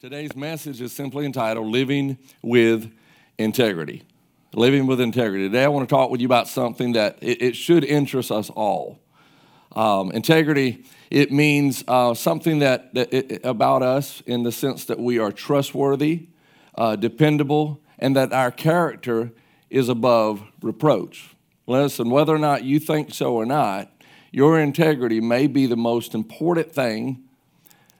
Today's message is simply entitled Living with Integrity. Living with Integrity. Today I want to talk with you about something that it, it should interest us all. Um, integrity, it means uh, something that, that it, about us in the sense that we are trustworthy, uh, dependable, and that our character is above reproach. Listen, whether or not you think so or not, your integrity may be the most important thing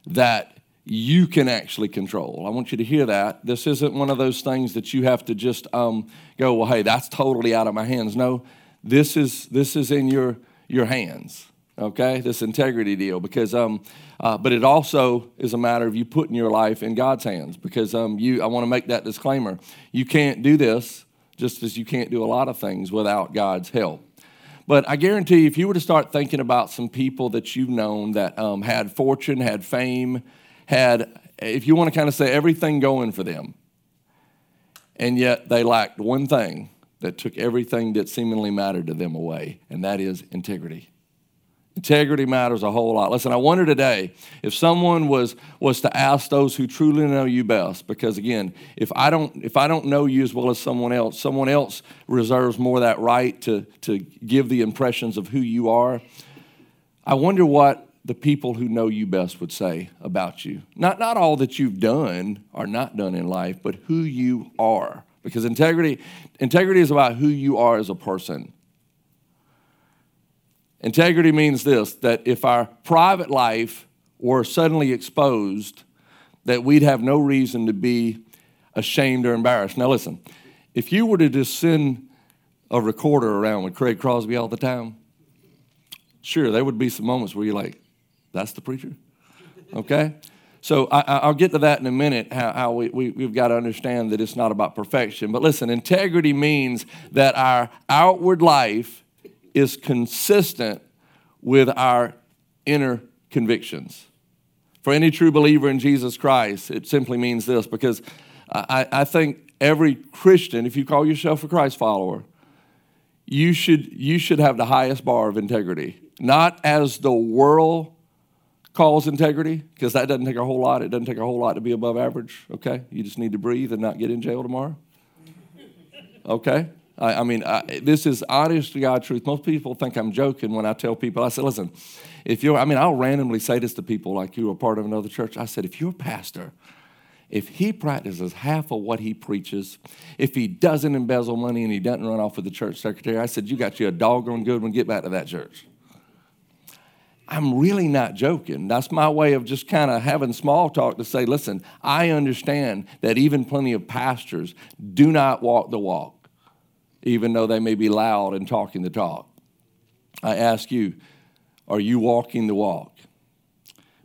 that you can actually control. I want you to hear that. This isn't one of those things that you have to just um, go, well, hey, that's totally out of my hands. No, this is this is in your your hands. Okay, this integrity deal because um, uh, but it also is a matter of you putting your life in God's hands because um, you. I want to make that disclaimer. You can't do this just as you can't do a lot of things without God's help. But I guarantee if you were to start thinking about some people that you've known that um, had fortune, had fame, had, if you want to kind of say, everything going for them. And yet they lacked one thing that took everything that seemingly mattered to them away, and that is integrity. Integrity matters a whole lot. Listen, I wonder today if someone was was to ask those who truly know you best, because again, if I don't if I don't know you as well as someone else, someone else reserves more of that right to to give the impressions of who you are. I wonder what the people who know you best would say about you. Not, not all that you've done or not done in life, but who you are. Because integrity, integrity is about who you are as a person. Integrity means this that if our private life were suddenly exposed, that we'd have no reason to be ashamed or embarrassed. Now, listen, if you were to just send a recorder around with Craig Crosby all the time, sure, there would be some moments where you're like, that's the preacher? Okay? So I, will get to that in a minute, how, how we, we, we've got to understand that it's not about perfection. But listen, integrity means that our outward life is consistent with our inner convictions. For any true believer in Jesus Christ, it simply means this because I, I think every Christian, if you call yourself a Christ follower, you should, you should have the highest bar of integrity. Not as the world calls integrity, because that doesn't take a whole lot. It doesn't take a whole lot to be above average, okay? You just need to breathe and not get in jail tomorrow. Okay? I, I mean, I, this is honest to God truth. Most people think I'm joking when I tell people, I said, listen, if you're, I mean, I'll randomly say this to people like you are part of another church. I said, if you're a pastor, if he practices half of what he preaches, if he doesn't embezzle money and he doesn't run off with the church secretary, I said, you got you a doggone good one. Get back to that church. I'm really not joking. That's my way of just kind of having small talk to say, listen, I understand that even plenty of pastors do not walk the walk, even though they may be loud and talking the talk. I ask you, are you walking the walk?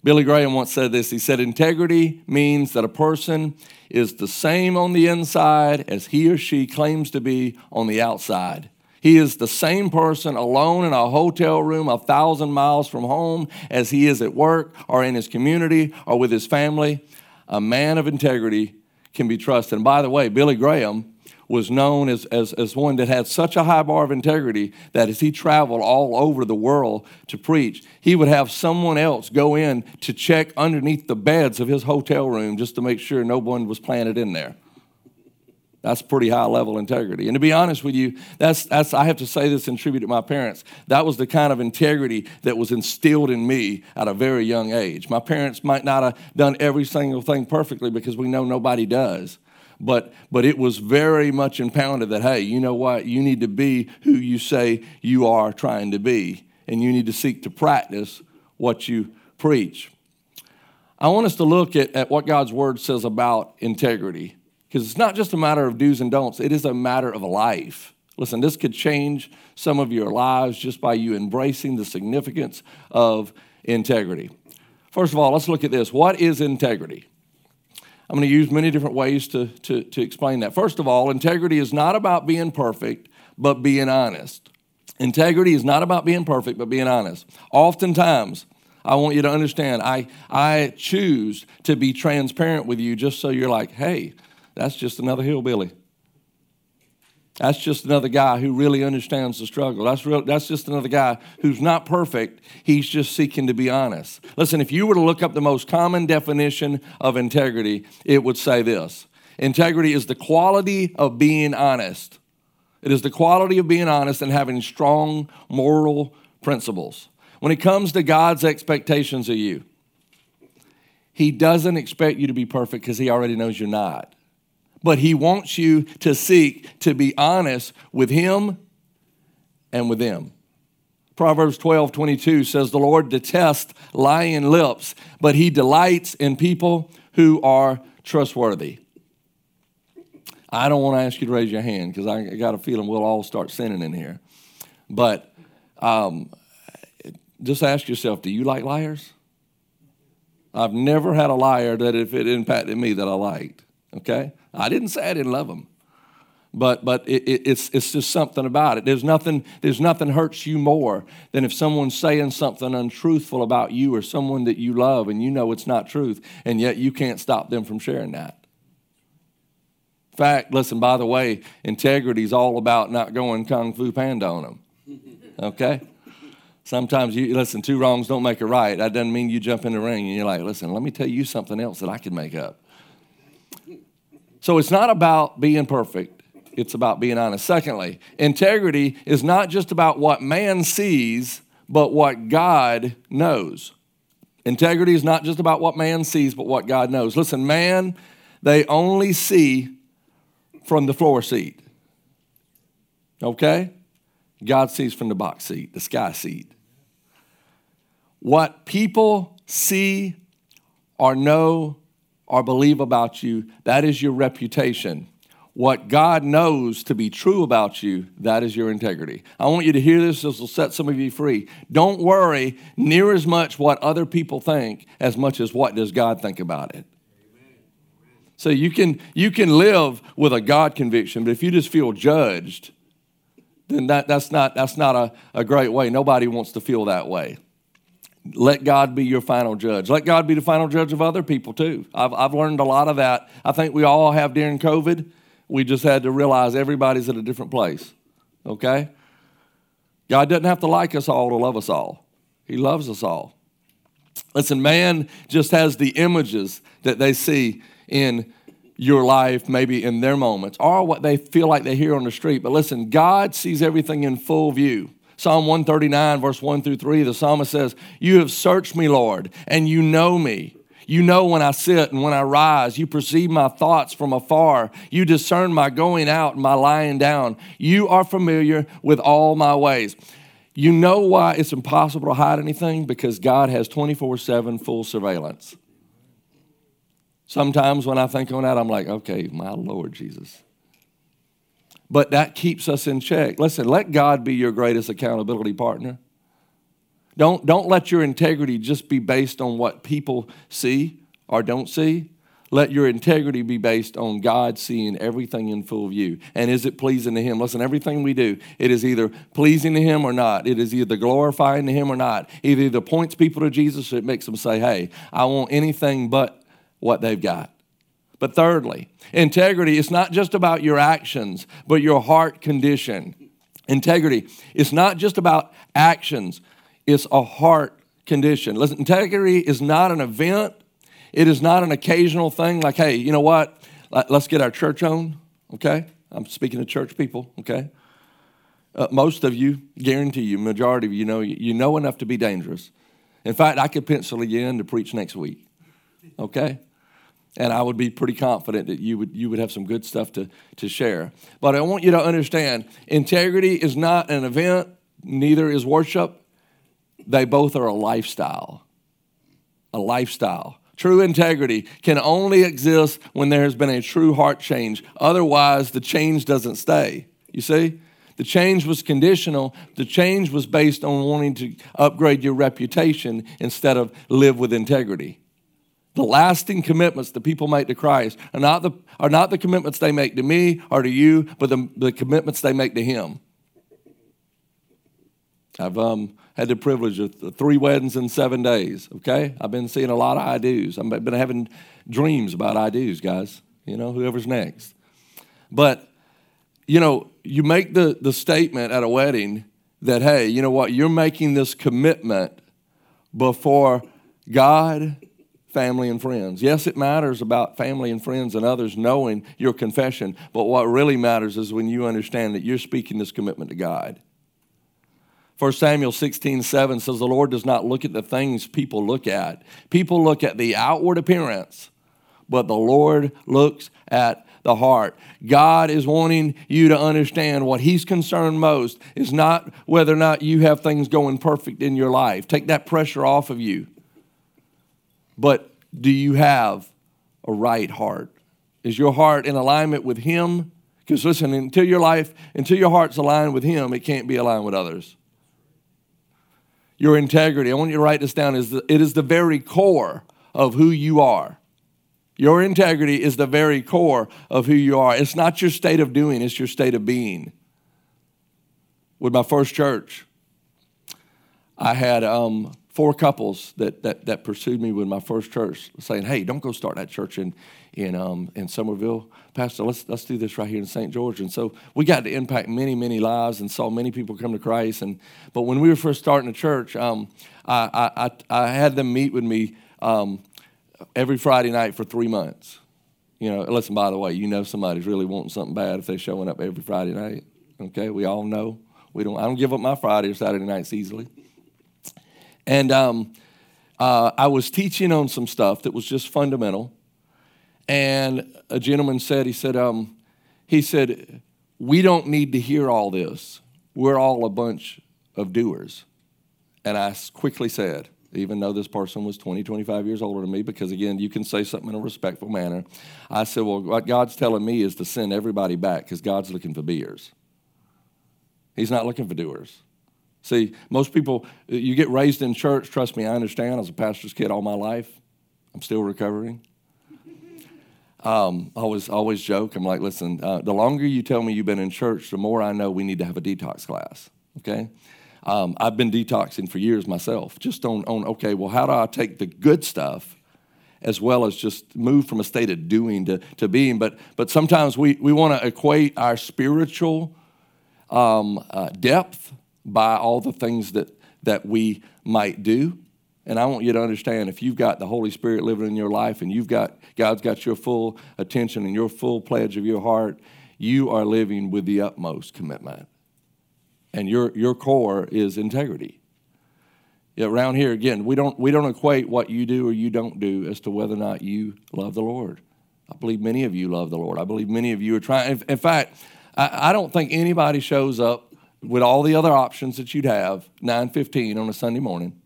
Billy Graham once said this. He said, Integrity means that a person is the same on the inside as he or she claims to be on the outside. He is the same person alone in a hotel room a thousand miles from home as he is at work or in his community or with his family. A man of integrity can be trusted. And by the way, Billy Graham was known as, as, as one that had such a high bar of integrity that as he traveled all over the world to preach, he would have someone else go in to check underneath the beds of his hotel room just to make sure no one was planted in there. That's pretty high level integrity. And to be honest with you, that's, that's, I have to say this in tribute to my parents. That was the kind of integrity that was instilled in me at a very young age. My parents might not have done every single thing perfectly because we know nobody does. But, but it was very much impounded that, hey, you know what? You need to be who you say you are trying to be, and you need to seek to practice what you preach. I want us to look at, at what God's word says about integrity. Because it's not just a matter of do's and don'ts, it is a matter of life. Listen, this could change some of your lives just by you embracing the significance of integrity. First of all, let's look at this. What is integrity? I'm going to use many different ways to, to, to explain that. First of all, integrity is not about being perfect, but being honest. Integrity is not about being perfect, but being honest. Oftentimes, I want you to understand, I, I choose to be transparent with you just so you're like, hey, that's just another hillbilly. That's just another guy who really understands the struggle. That's, real, that's just another guy who's not perfect. He's just seeking to be honest. Listen, if you were to look up the most common definition of integrity, it would say this Integrity is the quality of being honest. It is the quality of being honest and having strong moral principles. When it comes to God's expectations of you, He doesn't expect you to be perfect because He already knows you're not but he wants you to seek to be honest with him and with them. Proverbs 12, 22 says, The Lord detests lying lips, but he delights in people who are trustworthy. I don't want to ask you to raise your hand because I got a feeling we'll all start sinning in here. But um, just ask yourself do you like liars? I've never had a liar that if it impacted me that I liked, okay? I didn't say I didn't love them. But, but it, it, it's, it's just something about it. There's nothing, there's nothing hurts you more than if someone's saying something untruthful about you or someone that you love and you know it's not truth, and yet you can't stop them from sharing that. Fact, listen, by the way, integrity is all about not going kung fu panda on them. Okay? Sometimes you listen, two wrongs don't make a right. That doesn't mean you jump in the ring and you're like, listen, let me tell you something else that I can make up. So it's not about being perfect, it's about being honest. Secondly, integrity is not just about what man sees, but what God knows. Integrity is not just about what man sees, but what God knows. Listen, man, they only see from the floor seat. Okay? God sees from the box seat, the sky seat. What people see or know or believe about you, that is your reputation. What God knows to be true about you, that is your integrity. I want you to hear this, this will set some of you free. Don't worry near as much what other people think as much as what does God think about it. So you can you can live with a God conviction, but if you just feel judged, then that, that's not that's not a, a great way. Nobody wants to feel that way let God be your final judge. Let God be the final judge of other people too. I've, I've learned a lot of that. I think we all have during COVID. We just had to realize everybody's at a different place. Okay? God doesn't have to like us all to love us all, He loves us all. Listen, man just has the images that they see in your life, maybe in their moments, or what they feel like they hear on the street. But listen, God sees everything in full view. Psalm 139, verse 1 through 3, the psalmist says, You have searched me, Lord, and you know me. You know when I sit and when I rise. You perceive my thoughts from afar. You discern my going out and my lying down. You are familiar with all my ways. You know why it's impossible to hide anything? Because God has 24 7 full surveillance. Sometimes when I think on that, I'm like, okay, my Lord Jesus but that keeps us in check. Listen, let God be your greatest accountability partner. Don't, don't let your integrity just be based on what people see or don't see. Let your integrity be based on God seeing everything in full view. And is it pleasing to Him? Listen, everything we do, it is either pleasing to Him or not. It is either glorifying to Him or not. It either points people to Jesus or it makes them say, hey, I want anything but what they've got. But thirdly, integrity is not just about your actions, but your heart condition. Integrity is not just about actions, it's a heart condition. Listen, integrity is not an event, it is not an occasional thing like, hey, you know what? Let's get our church on, okay? I'm speaking to church people, okay? Uh, most of you, guarantee you, majority of you know you know enough to be dangerous. In fact, I could pencil you in to preach next week. Okay? And I would be pretty confident that you would, you would have some good stuff to, to share. But I want you to understand integrity is not an event, neither is worship. They both are a lifestyle. A lifestyle. True integrity can only exist when there has been a true heart change. Otherwise, the change doesn't stay. You see? The change was conditional. The change was based on wanting to upgrade your reputation instead of live with integrity. The lasting commitments that people make to Christ are not the, are not the commitments they make to me or to you, but the, the commitments they make to Him. I've um, had the privilege of three weddings in seven days, okay? I've been seeing a lot of I do's. I've been having dreams about I do's, guys, you know, whoever's next. But you know, you make the, the statement at a wedding that, hey, you know what, you're making this commitment before God, family, and friends. Yes, it matters about family and friends and others knowing your confession, but what really matters is when you understand that you're speaking this commitment to God. 1 Samuel 16, 7 says, The Lord does not look at the things people look at. People look at the outward appearance, but the Lord looks at the heart. God is wanting you to understand what He's concerned most is not whether or not you have things going perfect in your life. Take that pressure off of you. But do you have a right heart? Is your heart in alignment with Him? Because listen, until your life, until your heart's aligned with Him, it can't be aligned with others. Your integrity, I want you to write this down, is the, it is the very core of who you are. Your integrity is the very core of who you are. It's not your state of doing, it's your state of being. With my first church, I had um, four couples that, that, that pursued me with my first church saying, hey, don't go start that church in, in, um, in Summerville. Pastor, let's, let's do this right here in St. George. And so we got to impact many, many lives and saw many people come to Christ. And, but when we were first starting the church, um, I, I, I, had them meet with me um, every Friday night for three months. You know, listen, by the way, you know somebody's really wanting something bad if they're showing up every Friday night. Okay, we all know. We don't, I don't give up my Friday or Saturday nights easily. And um, uh, I was teaching on some stuff that was just fundamental. And a gentleman said, he said, um, he said, we don't need to hear all this. We're all a bunch of doers. And I quickly said, even though this person was 20, 25 years older than me, because again, you can say something in a respectful manner. I said, Well, what God's telling me is to send everybody back because God's looking for beers. He's not looking for doers. See, most people, you get raised in church, trust me, I understand. I was a pastor's kid all my life. I'm still recovering. Um, I always, always joke. I'm like, listen, uh, the longer you tell me you've been in church, the more I know we need to have a detox class. Okay? Um, I've been detoxing for years myself, just on, on, okay, well, how do I take the good stuff as well as just move from a state of doing to, to being? But, but sometimes we, we want to equate our spiritual um, uh, depth by all the things that, that we might do. And I want you to understand if you've got the Holy Spirit living in your life and you've got God's got your full attention and your full pledge of your heart, you are living with the utmost commitment and your, your core is integrity. Yeah, around here, again, we don't, we don't equate what you do or you don't do as to whether or not you love the Lord. I believe many of you love the Lord. I believe many of you are trying. In, fact, I, I don't think anybody shows up with all the other options that you'd have 9:15 on a Sunday morning,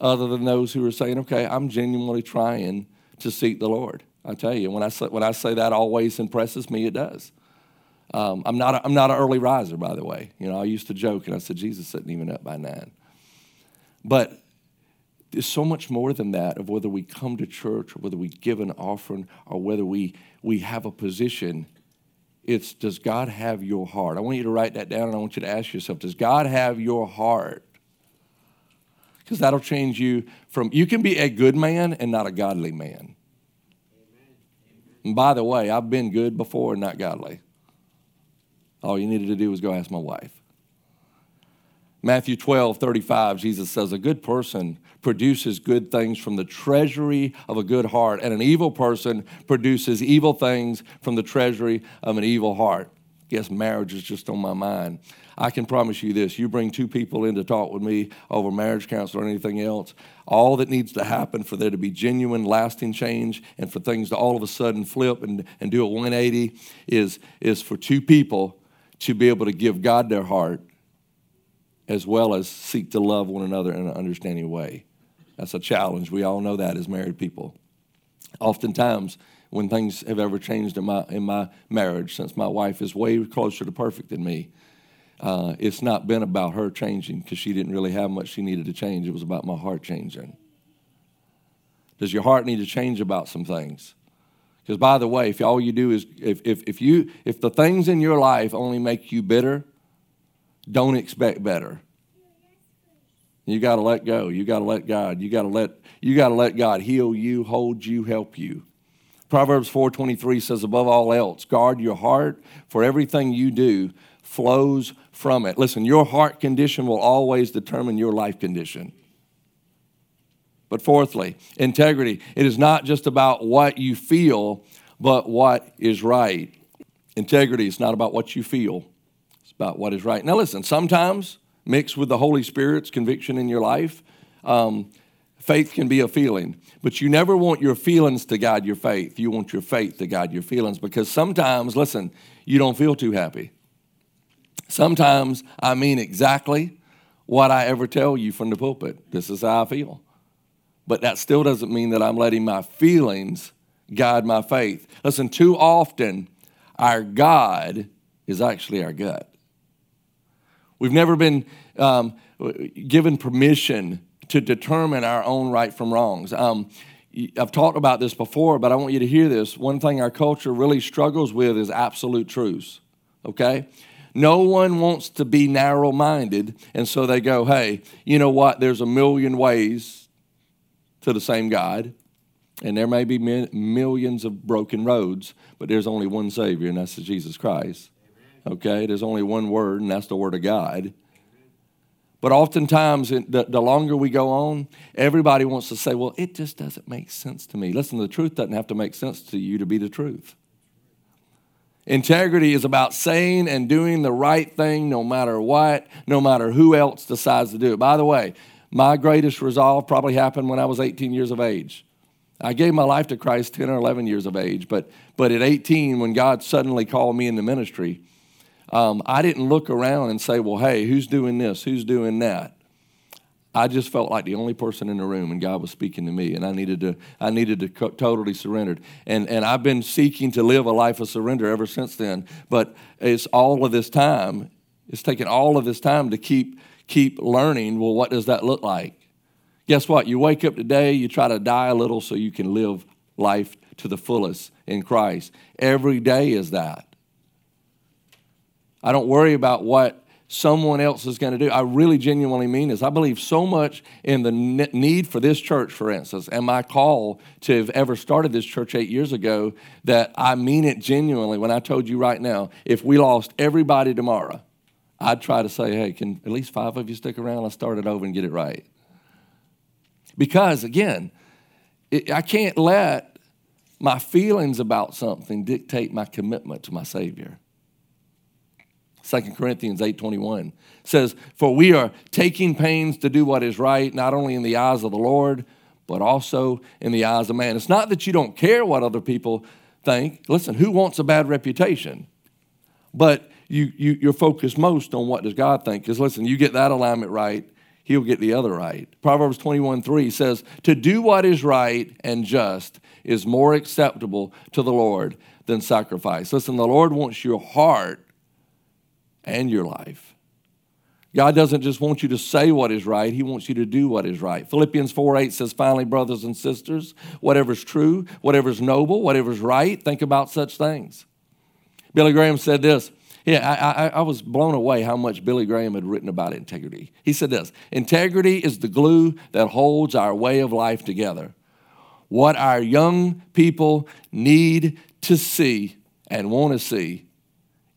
other than those who are saying, "Okay, I'm genuinely trying to seek the Lord." I tell you, when I say, when I say that, always impresses me. It does. Um, I'm not. A, I'm not an early riser, by the way. You know, I used to joke and I said Jesus isn't even up by nine. But there's so much more than that of whether we come to church or whether we give an offering or whether we we have a position. It's does God have your heart? I want you to write that down and I want you to ask yourself, does God have your heart? Because that'll change you from you can be a good man and not a godly man. And by the way, I've been good before and not godly. All you needed to do was go ask my wife. Matthew 12, 35, Jesus says, A good person produces good things from the treasury of a good heart, and an evil person produces evil things from the treasury of an evil heart. Guess marriage is just on my mind. I can promise you this you bring two people in to talk with me over marriage counsel or anything else, all that needs to happen for there to be genuine, lasting change and for things to all of a sudden flip and, and do a 180 is, is for two people to be able to give God their heart as well as seek to love one another in an understanding way. That's a challenge. We all know that as married people. Oftentimes, when things have ever changed in my, in my marriage, since my wife is way closer to perfect than me, uh, it's not been about her changing because she didn't really have much she needed to change. It was about my heart changing. Does your heart need to change about some things? Because by the way, if all you do is if, if, if you if the things in your life only make you bitter, don't expect better. You got to let go. You got to let God. You got to let you got to let God heal you, hold you, help you. Proverbs 4:23 says above all else, guard your heart for everything you do flows from it. Listen, your heart condition will always determine your life condition. But fourthly, integrity. It is not just about what you feel, but what is right. Integrity is not about what you feel, about what is right. Now, listen, sometimes mixed with the Holy Spirit's conviction in your life, um, faith can be a feeling. But you never want your feelings to guide your faith. You want your faith to guide your feelings because sometimes, listen, you don't feel too happy. Sometimes I mean exactly what I ever tell you from the pulpit. This is how I feel. But that still doesn't mean that I'm letting my feelings guide my faith. Listen, too often our God is actually our gut. We've never been um, given permission to determine our own right from wrongs. Um, I've talked about this before, but I want you to hear this. One thing our culture really struggles with is absolute truths, okay? No one wants to be narrow minded, and so they go, hey, you know what? There's a million ways to the same God, and there may be millions of broken roads, but there's only one Savior, and that's Jesus Christ. Okay? There's only one Word, and that's the Word of God. But oftentimes, the, the longer we go on, everybody wants to say, well, it just doesn't make sense to me. Listen, the truth doesn't have to make sense to you to be the truth. Integrity is about saying and doing the right thing no matter what, no matter who else decides to do it. By the way, my greatest resolve probably happened when I was 18 years of age. I gave my life to Christ 10 or 11 years of age, but, but at 18, when God suddenly called me into ministry, um, I didn't look around and say, well, hey, who's doing this? Who's doing that? I just felt like the only person in the room, and God was speaking to me, and I needed to, I needed to co- totally surrender. And, and I've been seeking to live a life of surrender ever since then. But it's all of this time, it's taken all of this time to keep, keep learning. Well, what does that look like? Guess what? You wake up today, you try to die a little so you can live life to the fullest in Christ. Every day is that. I don't worry about what someone else is going to do. I really genuinely mean this. I believe so much in the need for this church, for instance, and my call to have ever started this church eight years ago that I mean it genuinely when I told you right now, if we lost everybody tomorrow, I'd try to say, hey, can at least five of you stick around? Let's start it over and get it right. Because, again, it, I can't let my feelings about something dictate my commitment to my Savior. 2 Corinthians 8:21 says, "For we are taking pains to do what is right, not only in the eyes of the Lord, but also in the eyes of man." It's not that you don't care what other people think. Listen, who wants a bad reputation? But you, you, you're focused most on what does God think. Because listen, you get that alignment right, he'll get the other right. Proverbs 21 3 says, To do what is right and just is more acceptable to the Lord than sacrifice. Listen, the Lord wants your heart and your life. God doesn't just want you to say what is right, He wants you to do what is right. Philippians 4 8 says, Finally, brothers and sisters, whatever's true, whatever's noble, whatever's right, think about such things. Billy Graham said this. Yeah, I, I, I was blown away how much Billy Graham had written about integrity. He said this Integrity is the glue that holds our way of life together. What our young people need to see and want to see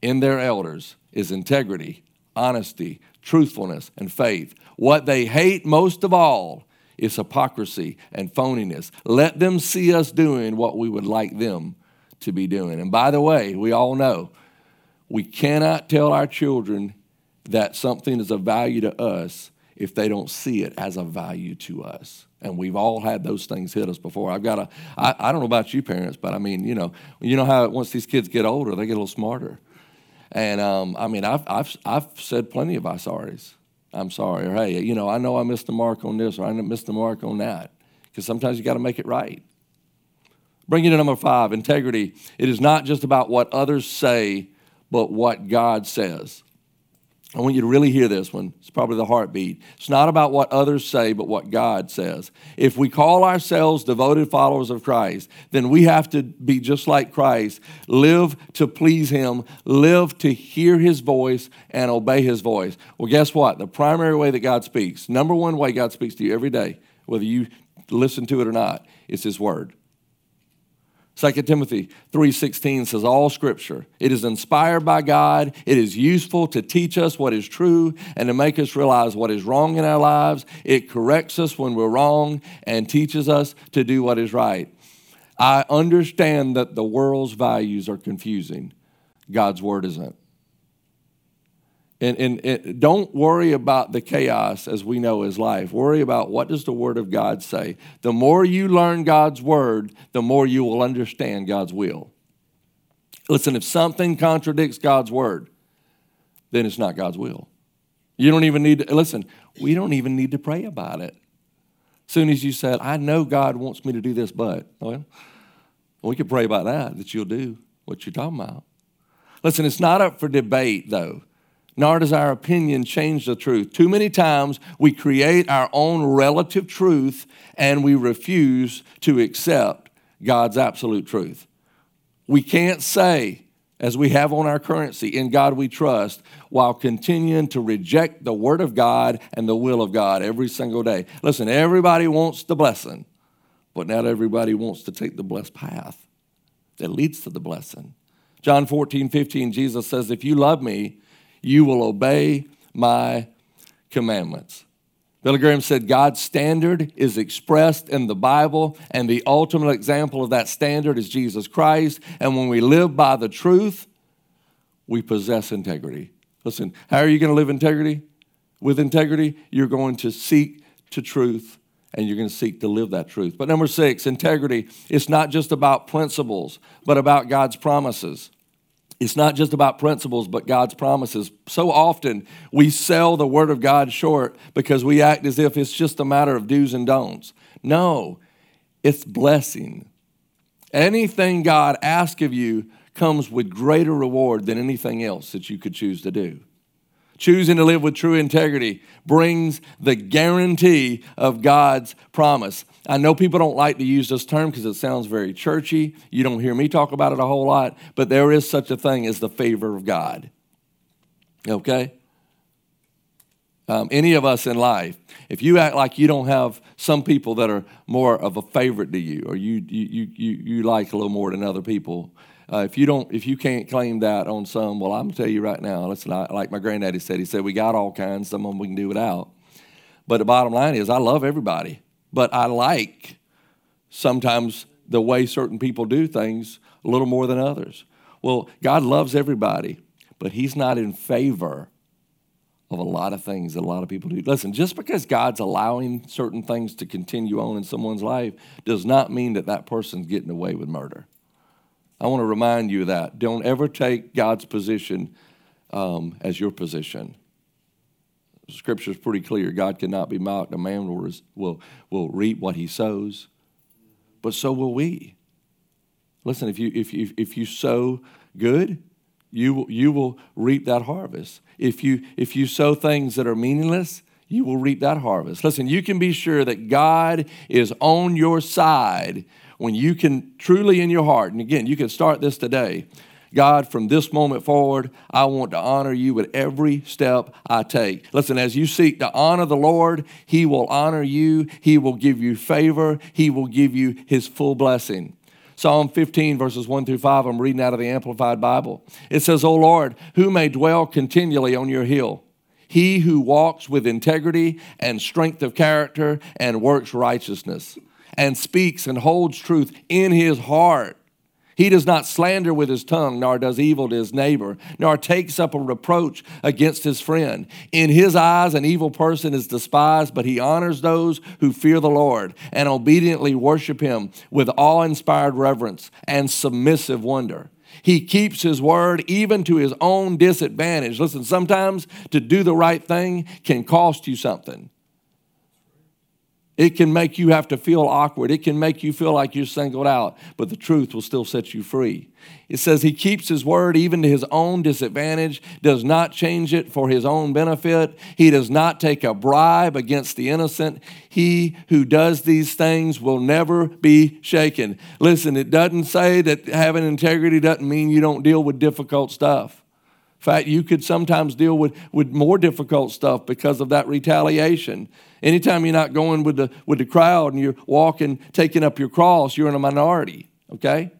in their elders is integrity, honesty, truthfulness, and faith. What they hate most of all is hypocrisy and phoniness. Let them see us doing what we would like them to be doing. And by the way, we all know we cannot tell our children that something is of value to us if they don't see it as a value to us. And we've all had those things hit us before. I've got a, I, I don't know about you parents, but I mean, you know, you know how once these kids get older, they get a little smarter. And um, I mean, I've, I've, I've said plenty of I sorries. I'm sorry, or hey, you know, I know I missed the mark on this, or I missed the mark on that. Because sometimes you got to make it right. Bring you to number five integrity. It is not just about what others say, but what God says. I want you to really hear this one. It's probably the heartbeat. It's not about what others say, but what God says. If we call ourselves devoted followers of Christ, then we have to be just like Christ, live to please Him, live to hear His voice, and obey His voice. Well, guess what? The primary way that God speaks, number one way God speaks to you every day, whether you listen to it or not, is His Word. 2 Timothy 3:16 says all scripture it is inspired by God. It is useful to teach us what is true and to make us realize what is wrong in our lives. It corrects us when we're wrong and teaches us to do what is right. I understand that the world's values are confusing. God's word isn't and, and, and, don't worry about the chaos as we know is life. Worry about what does the Word of God say. The more you learn God's Word, the more you will understand God's will. Listen, if something contradicts God's Word, then it's not God's will. You don't even need to, listen, we don't even need to pray about it. As soon as you said, I know God wants me to do this, but, well, we could pray about that, that you'll do what you're talking about. Listen, it's not up for debate, though nor does our opinion change the truth. Too many times we create our own relative truth and we refuse to accept God's absolute truth. We can't say, as we have on our currency, in God we trust, while continuing to reject the Word of God and the will of God every single day. Listen, everybody wants the blessing, but not everybody wants to take the blessed path that leads to the blessing. John 14, 15, Jesus says, If you love me, you will obey my commandments. Billy Graham said God's standard is expressed in the Bible, and the ultimate example of that standard is Jesus Christ. And when we live by the truth, we possess integrity. Listen, how are you going to live integrity? With integrity, you're going to seek to truth and you're going to seek to live that truth. But number six, integrity, it's not just about principles, but about God's promises. It's not just about principles, but God's promises. So often we sell the Word of God short because we act as if it's just a matter of do's and don'ts. No, it's blessing. Anything God asks of you comes with greater reward than anything else that you could choose to do. Choosing to live with true integrity brings the guarantee of God's promise. I know people don't like to use this term because it sounds very churchy. You don't hear me talk about it a whole lot, but there is such a thing as the favor of God. Okay? Um, any of us in life, if you act like you don't have some people that are more of a favorite to you, or you, you, you, you like a little more than other people, uh, if you don't, if you can't claim that on some, well, I'm gonna tell you right now. Listen, I, like my granddaddy said, he said we got all kinds. Some of them we can do without. But the bottom line is, I love everybody, but I like sometimes the way certain people do things a little more than others. Well, God loves everybody, but He's not in favor of a lot of things that a lot of people do. Listen, just because God's allowing certain things to continue on in someone's life does not mean that that person's getting away with murder. I want to remind you of that. Don't ever take God's position um, as your position. Scripture is pretty clear. God cannot be mocked. A man will, will, will reap what he sows, but so will we. Listen, if you, if you, if you sow good, you will, you will reap that harvest. If you, if you sow things that are meaningless, you will reap that harvest. Listen, you can be sure that God is on your side when you can truly in your heart, and again, you can start this today. God, from this moment forward, I want to honor you with every step I take. Listen, as you seek to honor the Lord, He will honor you. He will give you favor. He will give you His full blessing. Psalm 15, verses 1 through 5, I'm reading out of the Amplified Bible. It says, O Lord, who may dwell continually on your hill? He who walks with integrity and strength of character and works righteousness and speaks and holds truth in his heart. He does not slander with his tongue, nor does evil to his neighbor, nor takes up a reproach against his friend. In his eyes, an evil person is despised, but he honors those who fear the Lord and obediently worship him with awe inspired reverence and submissive wonder. He keeps his word even to his own disadvantage. Listen, sometimes to do the right thing can cost you something. It can make you have to feel awkward. It can make you feel like you're singled out, but the truth will still set you free. It says he keeps his word even to his own disadvantage, does not change it for his own benefit. He does not take a bribe against the innocent. He who does these things will never be shaken. Listen, it doesn't say that having integrity doesn't mean you don't deal with difficult stuff. In fact, you could sometimes deal with, with more difficult stuff because of that retaliation. Anytime you're not going with the, with the crowd and you're walking, taking up your cross, you're in a minority, okay?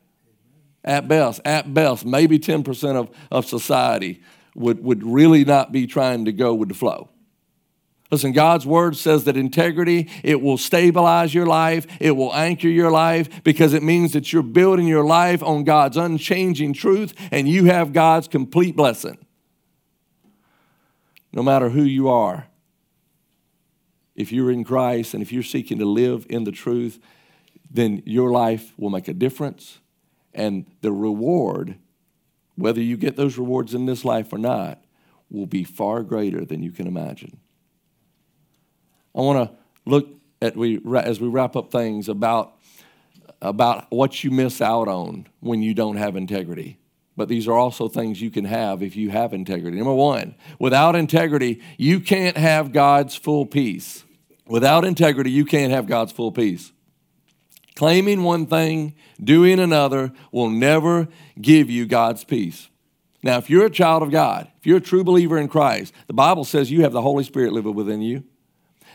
At best, at best, maybe 10% of, of society would, would really not be trying to go with the flow. Listen, God's word says that integrity, it will stabilize your life, it will anchor your life because it means that you're building your life on God's unchanging truth and you have God's complete blessing. No matter who you are, if you're in Christ and if you're seeking to live in the truth, then your life will make a difference and the reward, whether you get those rewards in this life or not, will be far greater than you can imagine. I want to look at we as we wrap up things about about what you miss out on when you don't have integrity. But these are also things you can have if you have integrity. Number one, without integrity, you can't have God's full peace. Without integrity, you can't have God's full peace. Claiming one thing, doing another will never give you God's peace. Now, if you're a child of God, if you're a true believer in Christ, the Bible says you have the Holy Spirit living within you.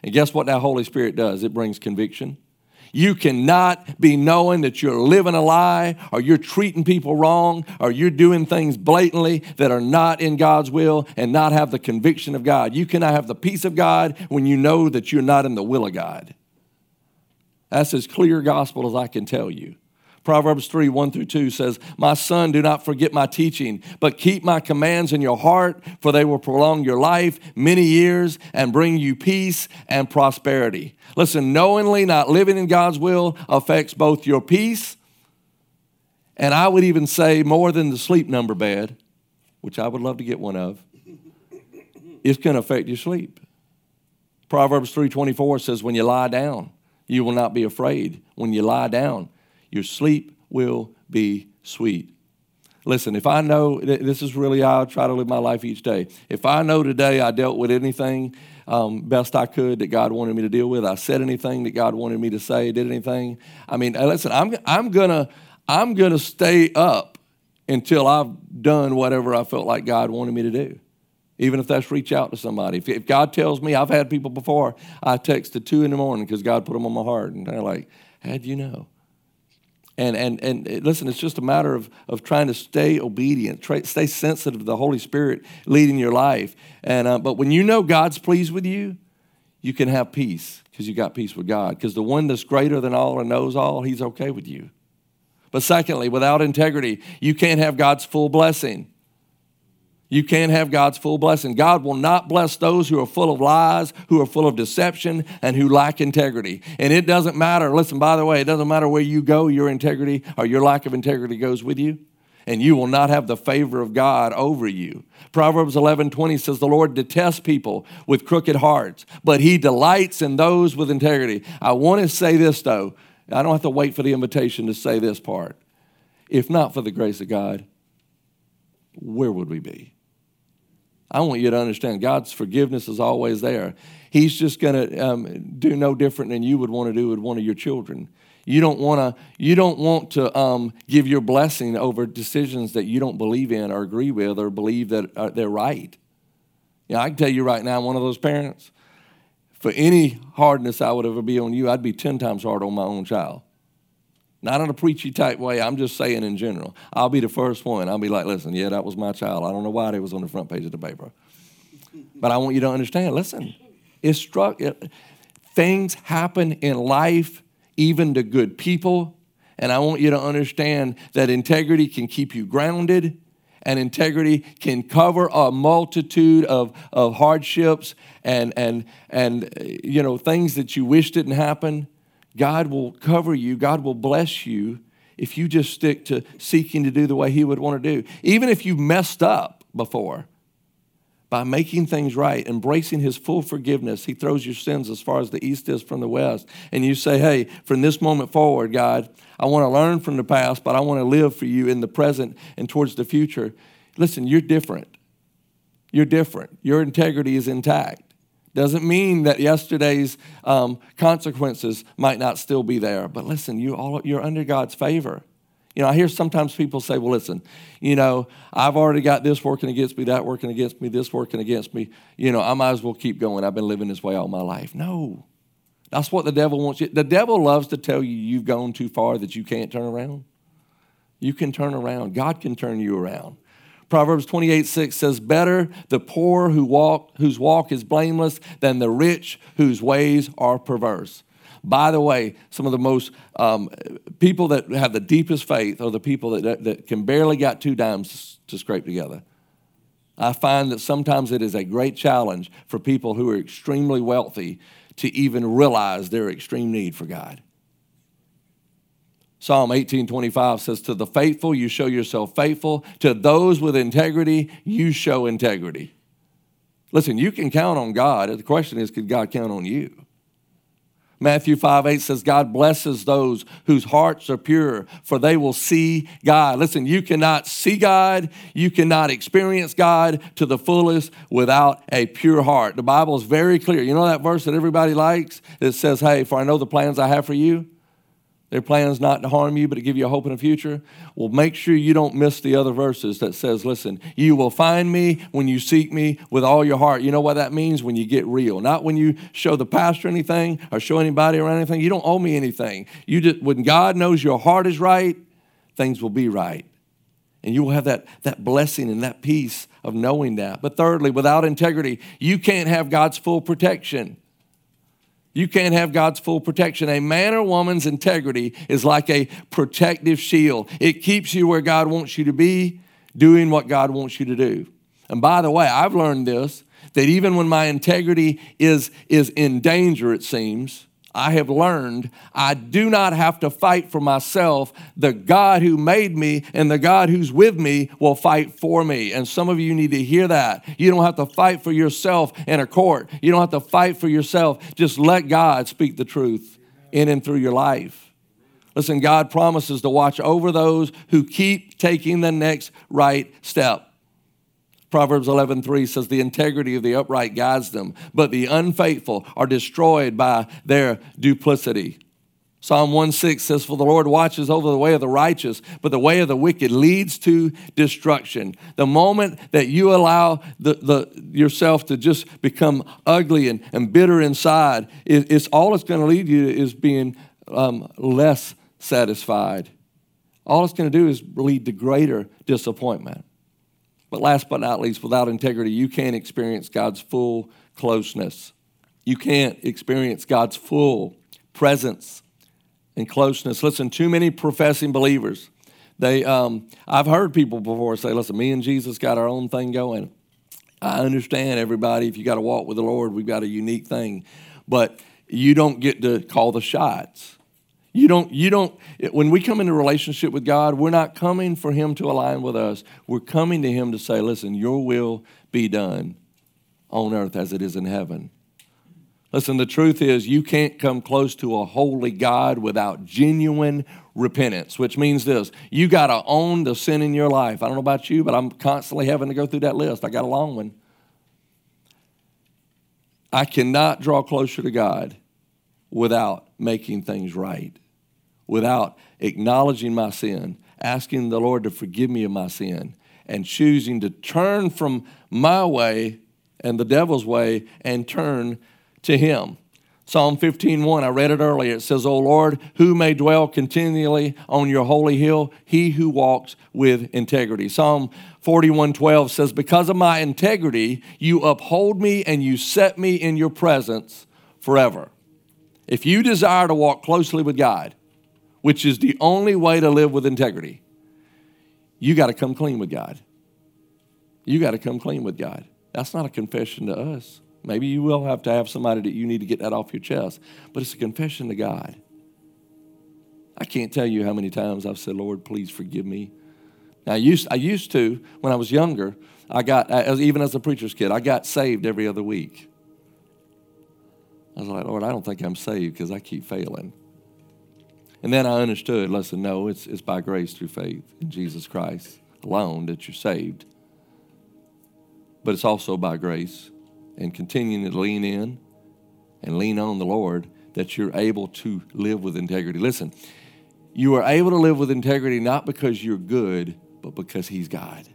And guess what that Holy Spirit does? It brings conviction. You cannot be knowing that you're living a lie or you're treating people wrong or you're doing things blatantly that are not in God's will and not have the conviction of God. You cannot have the peace of God when you know that you're not in the will of God. That's as clear gospel as I can tell you. Proverbs 3 1 through 2 says, My son, do not forget my teaching, but keep my commands in your heart, for they will prolong your life many years and bring you peace and prosperity. Listen, knowingly not living in God's will affects both your peace and I would even say more than the sleep number bed, which I would love to get one of, it's going to affect your sleep. Proverbs 3:24 says when you lie down, you will not be afraid. When you lie down, your sleep will be sweet. Listen, if I know, this is really how I try to live my life each day. If I know today I dealt with anything um, best I could that God wanted me to deal with, I said anything that God wanted me to say, did anything. I mean, listen, I'm, I'm gonna I'm gonna stay up until I've done whatever I felt like God wanted me to do. Even if that's reach out to somebody. If, if God tells me, I've had people before, I text at two in the morning because God put them on my heart, and they're like, "How'd you know?" And, and, and listen, it's just a matter of, of trying to stay obedient, try, stay sensitive to the Holy Spirit leading your life. And, uh, but when you know God's pleased with you, you can have peace because you got peace with God. Because the one that's greater than all and knows all, he's okay with you. But secondly, without integrity, you can't have God's full blessing you can't have God's full blessing. God will not bless those who are full of lies, who are full of deception, and who lack integrity. And it doesn't matter, listen, by the way, it doesn't matter where you go, your integrity or your lack of integrity goes with you. And you will not have the favor of God over you. Proverbs 11 20 says, The Lord detests people with crooked hearts, but he delights in those with integrity. I want to say this, though. I don't have to wait for the invitation to say this part. If not for the grace of God, where would we be? I want you to understand God's forgiveness is always there. He's just going to um, do no different than you would want to do with one of your children. You don't want to. You don't want to um, give your blessing over decisions that you don't believe in or agree with or believe that uh, they're right. You know, I can tell you right now, I'm one of those parents. For any hardness I would ever be on you, I'd be ten times hard on my own child. Not in a preachy type way. I'm just saying in general. I'll be the first one. I'll be like, listen, yeah, that was my child. I don't know why they was on the front page of the paper. But I want you to understand, listen, it struck, it, things happen in life, even to good people. And I want you to understand that integrity can keep you grounded and integrity can cover a multitude of, of hardships and, and, and you know things that you wish didn't happen God will cover you, God will bless you if you just stick to seeking to do the way He would want to do. Even if you messed up before, by making things right, embracing His full forgiveness, He throws your sins as far as the east is from the west. And you say, Hey, from this moment forward, God, I want to learn from the past, but I want to live for you in the present and towards the future. Listen, you're different. You're different. Your integrity is intact. Doesn't mean that yesterday's um, consequences might not still be there. But listen, you all, you're under God's favor. You know, I hear sometimes people say, well, listen, you know, I've already got this working against me, that working against me, this working against me. You know, I might as well keep going. I've been living this way all my life. No. That's what the devil wants you. The devil loves to tell you you've gone too far that you can't turn around. You can turn around. God can turn you around. Proverbs 28 6 says, Better the poor who walk, whose walk is blameless than the rich whose ways are perverse. By the way, some of the most um, people that have the deepest faith are the people that, that, that can barely got two dimes to scrape together. I find that sometimes it is a great challenge for people who are extremely wealthy to even realize their extreme need for God. Psalm 18:25 says to the faithful you show yourself faithful to those with integrity you show integrity. Listen, you can count on God. The question is could God count on you? Matthew 5 8 says, God blesses those whose hearts are pure, for they will see God. Listen, you cannot see God, you cannot experience God to the fullest without a pure heart. The Bible is very clear. You know that verse that everybody likes It says, Hey, for I know the plans I have for you? Their plans not to harm you, but to give you a hope in a future. Well, make sure you don't miss the other verses that says, listen, you will find me when you seek me with all your heart. You know what that means? When you get real. Not when you show the pastor anything or show anybody around anything. You don't owe me anything. You just, when God knows your heart is right, things will be right. And you will have that, that blessing and that peace of knowing that. But thirdly, without integrity, you can't have God's full protection. You can't have God's full protection. A man or woman's integrity is like a protective shield. It keeps you where God wants you to be, doing what God wants you to do. And by the way, I've learned this that even when my integrity is, is in danger, it seems, I have learned I do not have to fight for myself. The God who made me and the God who's with me will fight for me. And some of you need to hear that. You don't have to fight for yourself in a court, you don't have to fight for yourself. Just let God speak the truth in and through your life. Listen, God promises to watch over those who keep taking the next right step. Proverbs 11:3 says the integrity of the upright guides them, but the unfaithful are destroyed by their duplicity. Psalm 1:6 says for the Lord watches over the way of the righteous, but the way of the wicked leads to destruction. The moment that you allow the, the, yourself to just become ugly and, and bitter inside, it, it's all it's going to lead you to is being um, less satisfied. All it's going to do is lead to greater disappointment. But last but not least, without integrity, you can't experience God's full closeness. You can't experience God's full presence and closeness. Listen, too many professing believers, they, um, I've heard people before say, listen, me and Jesus got our own thing going. I understand everybody, if you got to walk with the Lord, we've got a unique thing. But you don't get to call the shots. You don't, you don't, when we come into relationship with God, we're not coming for Him to align with us. We're coming to Him to say, listen, your will be done on earth as it is in heaven. Listen, the truth is, you can't come close to a holy God without genuine repentance, which means this you got to own the sin in your life. I don't know about you, but I'm constantly having to go through that list. I got a long one. I cannot draw closer to God without making things right without acknowledging my sin, asking the Lord to forgive me of my sin, and choosing to turn from my way and the devil's way and turn to him. Psalm 15:1, I read it earlier. It says, "O Lord, who may dwell continually on your holy hill? He who walks with integrity." Psalm 41:12 says, "Because of my integrity, you uphold me and you set me in your presence forever." If you desire to walk closely with God, which is the only way to live with integrity, you got to come clean with God. You got to come clean with God. That's not a confession to us. Maybe you will have to have somebody that you need to get that off your chest, but it's a confession to God. I can't tell you how many times I've said, Lord, please forgive me. Now, I used, I used to, when I was younger, I got, as, even as a preacher's kid, I got saved every other week. I was like, Lord, I don't think I'm saved because I keep failing. And then I understood, listen, no, it's, it's by grace through faith in Jesus Christ alone that you're saved. But it's also by grace and continuing to lean in and lean on the Lord that you're able to live with integrity. Listen, you are able to live with integrity not because you're good, but because He's God.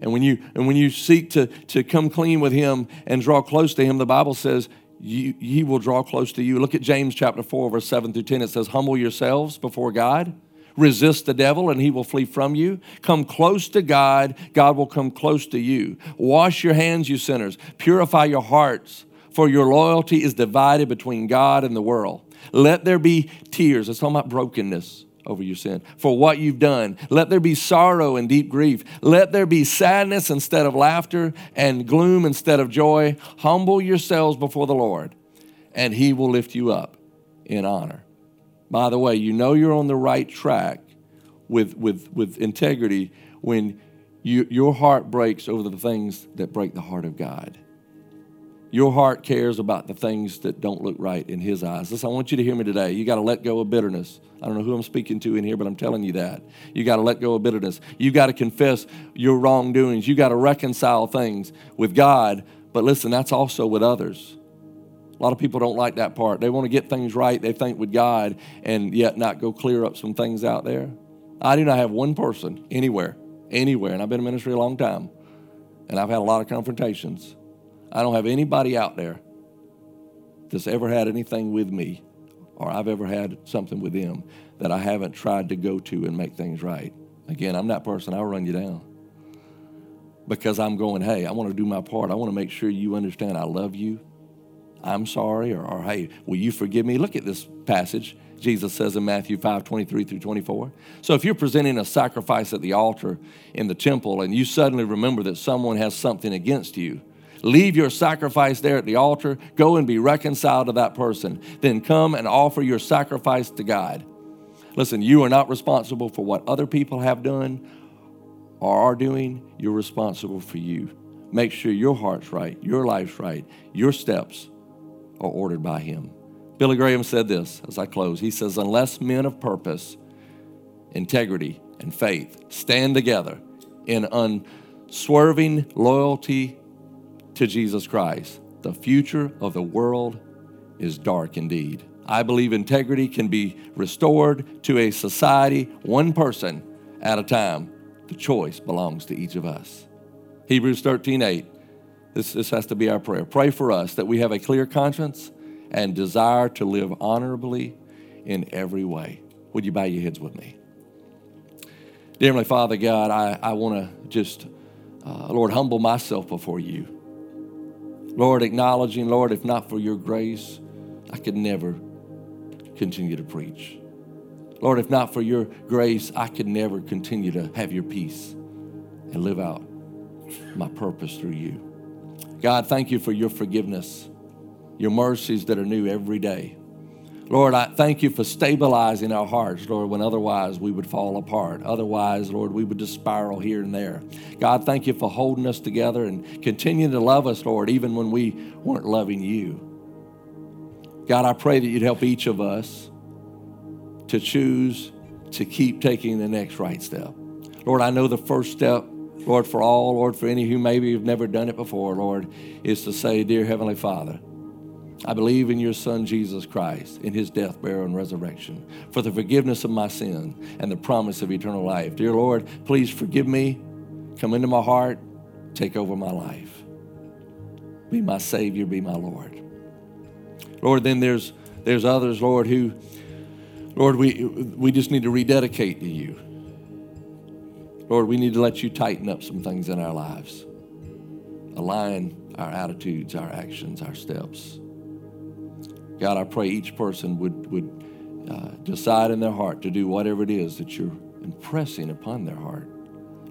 And when you and when you seek to, to come clean with Him and draw close to Him, the Bible says he will draw close to you. Look at James chapter 4, verse 7 through 10. It says, Humble yourselves before God. Resist the devil and he will flee from you. Come close to God, God will come close to you. Wash your hands, you sinners. Purify your hearts, for your loyalty is divided between God and the world. Let there be tears. It's talking about brokenness over your sin for what you've done. Let there be sorrow and deep grief. Let there be sadness instead of laughter and gloom instead of joy. Humble yourselves before the Lord, and he will lift you up in honor. By the way, you know you're on the right track with, with, with integrity when you, your heart breaks over the things that break the heart of God. Your heart cares about the things that don't look right in His eyes. Listen, I want you to hear me today. You got to let go of bitterness. I don't know who I'm speaking to in here, but I'm telling you that. You got to let go of bitterness. You got to confess your wrongdoings. You got to reconcile things with God. But listen, that's also with others. A lot of people don't like that part. They want to get things right, they think, with God, and yet not go clear up some things out there. I do not have one person anywhere, anywhere, and I've been in ministry a long time, and I've had a lot of confrontations. I don't have anybody out there that's ever had anything with me, or I've ever had something with them that I haven't tried to go to and make things right. Again, I'm that person, I'll run you down. Because I'm going, hey, I want to do my part. I want to make sure you understand I love you. I'm sorry, or, or, hey, will you forgive me? Look at this passage. Jesus says in Matthew 5 23 through 24. So if you're presenting a sacrifice at the altar in the temple and you suddenly remember that someone has something against you, leave your sacrifice there at the altar, go and be reconciled to that person. Then come and offer your sacrifice to God. Listen, you are not responsible for what other people have done or are doing, you're responsible for you. Make sure your heart's right, your life's right, your steps are ordered by Him. Billy Graham said this as I close. He says, Unless men of purpose, integrity, and faith stand together in unswerving loyalty to Jesus Christ, the future of the world is dark indeed. I believe integrity can be restored to a society one person at a time. The choice belongs to each of us. Hebrews 13 8 this, this has to be our prayer. Pray for us that we have a clear conscience and desire to live honorably in every way. Would you bow your heads with me? Dear Heavenly Father, God, I, I want to just, uh, Lord, humble myself before you. Lord, acknowledging, Lord, if not for your grace, I could never continue to preach. Lord, if not for your grace, I could never continue to have your peace and live out my purpose through you. God, thank you for your forgiveness, your mercies that are new every day. Lord, I thank you for stabilizing our hearts, Lord, when otherwise we would fall apart. Otherwise, Lord, we would just spiral here and there. God, thank you for holding us together and continuing to love us, Lord, even when we weren't loving you. God, I pray that you'd help each of us to choose to keep taking the next right step. Lord, I know the first step Lord, for all, Lord, for any who maybe have never done it before, Lord, is to say, Dear Heavenly Father, I believe in your Son, Jesus Christ, in his death, burial, and resurrection, for the forgiveness of my sin and the promise of eternal life. Dear Lord, please forgive me, come into my heart, take over my life. Be my Savior, be my Lord. Lord, then there's, there's others, Lord, who, Lord, we, we just need to rededicate to you. Lord, we need to let you tighten up some things in our lives, align our attitudes, our actions, our steps. God, I pray each person would, would uh, decide in their heart to do whatever it is that you're impressing upon their heart.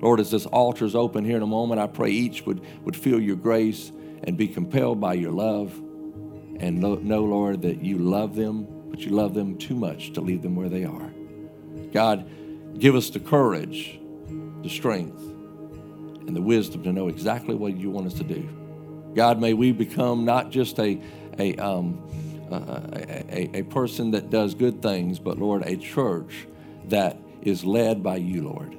Lord, as this altar is open here in a moment, I pray each would, would feel your grace and be compelled by your love and know, Lord, that you love them, but you love them too much to leave them where they are. God, give us the courage the strength, and the wisdom to know exactly what you want us to do. God, may we become not just a, a, um, a, a, person that does good things, but Lord, a church that is led by you, Lord.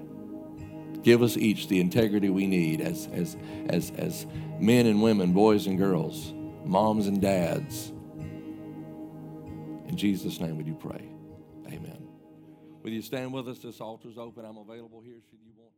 Give us each the integrity we need as, as, as, as men and women, boys and girls, moms and dads. In Jesus' name, would you pray? Amen. Will you stand with us? This altar's open. I'm available here should you want.